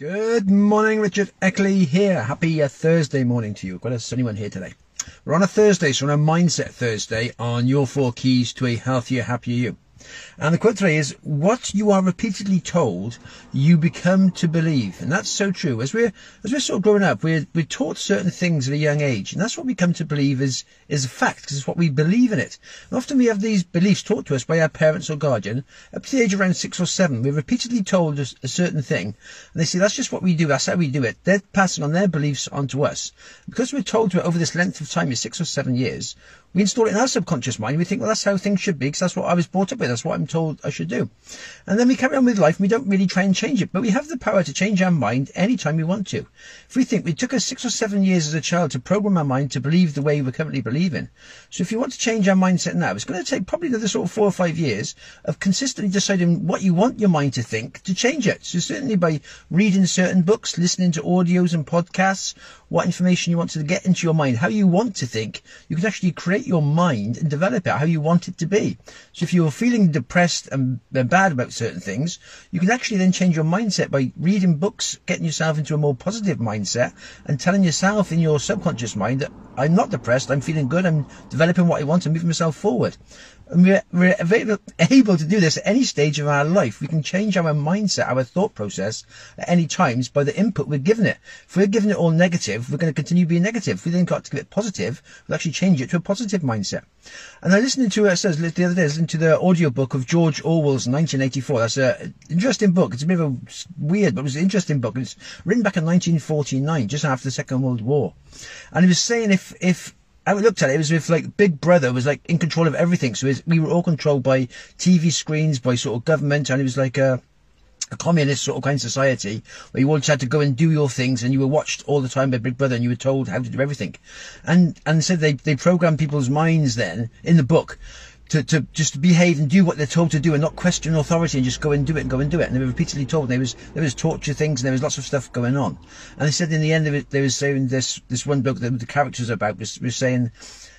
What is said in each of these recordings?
Good morning, Richard Eckley here. Happy uh, Thursday morning to you. Quite a sunny one here today. We're on a Thursday, so on a Mindset Thursday on your four keys to a healthier, happier you. And the quote today is, what you are repeatedly told, you become to believe. And that's so true. As we're, as we're sort of growing up, we're, we're taught certain things at a young age. And that's what we come to believe is, is a fact, because it's what we believe in it. And often we have these beliefs taught to us by our parents or guardian. Up to the age of around six or seven, we're repeatedly told a, a certain thing. And they say, that's just what we do. That's how we do it. They're passing on their beliefs onto us. Because we're told to it over this length of time, is six or seven years, we install it in our subconscious mind. We think, well, that's how things should be because that's what I was brought up with. That's what I'm told I should do. And then we carry on with life and we don't really try and change it. But we have the power to change our mind anytime we want to. If we think, it took us six or seven years as a child to program our mind to believe the way we currently believe in. So if you want to change our mindset now, it's going to take probably another sort of four or five years of consistently deciding what you want your mind to think to change it. So certainly by reading certain books, listening to audios and podcasts, what information you want to get into your mind, how you want to think, you can actually create your mind and develop it how you want it to be. So if you're feeling depressed and bad about certain things, you can actually then change your mindset by reading books, getting yourself into a more positive mindset and telling yourself in your subconscious mind that I'm not depressed, I'm feeling good, I'm developing what I want and moving myself forward. And we're, able to do this at any stage of our life. We can change our mindset, our thought process at any times by the input we're giving it. If we're giving it all negative, we're going to continue being negative. If we then got to give it positive, we'll actually change it to a positive mindset. And I listened to, it says the other day, I listened to the audiobook of George Orwell's 1984. That's an interesting book. It's a bit of a weird, but it was an interesting book. It's written back in 1949, just after the Second World War. And he was saying if, if I looked at it, it was with like Big Brother was like in control of everything. So was, we were all controlled by TV screens, by sort of government, and it was like a, a communist sort of kind of society where you all just had to go and do your things and you were watched all the time by Big Brother and you were told how to do everything. And, and so they, they programmed people's minds then in the book to, to just behave and do what they're told to do and not question authority and just go and do it and go and do it. And they were repeatedly told there was there was torture things and there was lots of stuff going on. And they said in the end of it, they were saying this this one book that the characters about was, was saying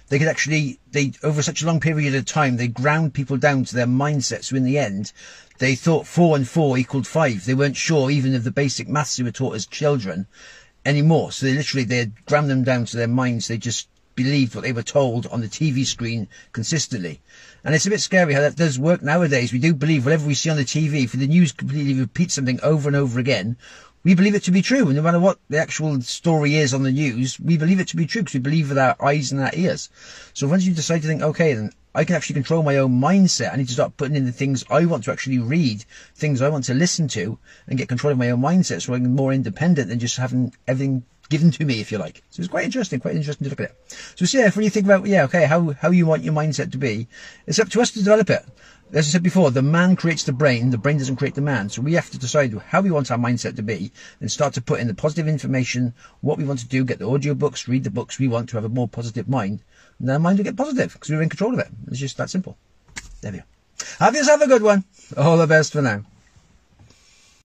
they could actually they over such a long period of time they ground people down to their mindsets. So in the end, they thought four and four equaled five. They weren't sure even of the basic maths they were taught as children anymore. So they literally they had ground them down to their minds. They just believed what they were told on the TV screen consistently. And it's a bit scary how that does work nowadays. We do believe whatever we see on the TV, if the news completely repeats something over and over again, we believe it to be true. And no matter what the actual story is on the news, we believe it to be true because we believe with our eyes and our ears. So once you decide to think, okay, then I can actually control my own mindset. I need to start putting in the things I want to actually read, things I want to listen to, and get control of my own mindset so I'm more independent than just having everything given to me, if you like. So it's quite interesting, quite interesting to look at it. So yeah, if you think about, yeah, okay, how, how you want your mindset to be, it's up to us to develop it. As I said before, the man creates the brain, the brain doesn't create the man. So we have to decide how we want our mindset to be and start to put in the positive information, what we want to do, get the audio books, read the books we want to have a more positive mind. And our mind will get positive because we're in control of it. It's just that simple. There we go. Have yourself a good one. All the best for now.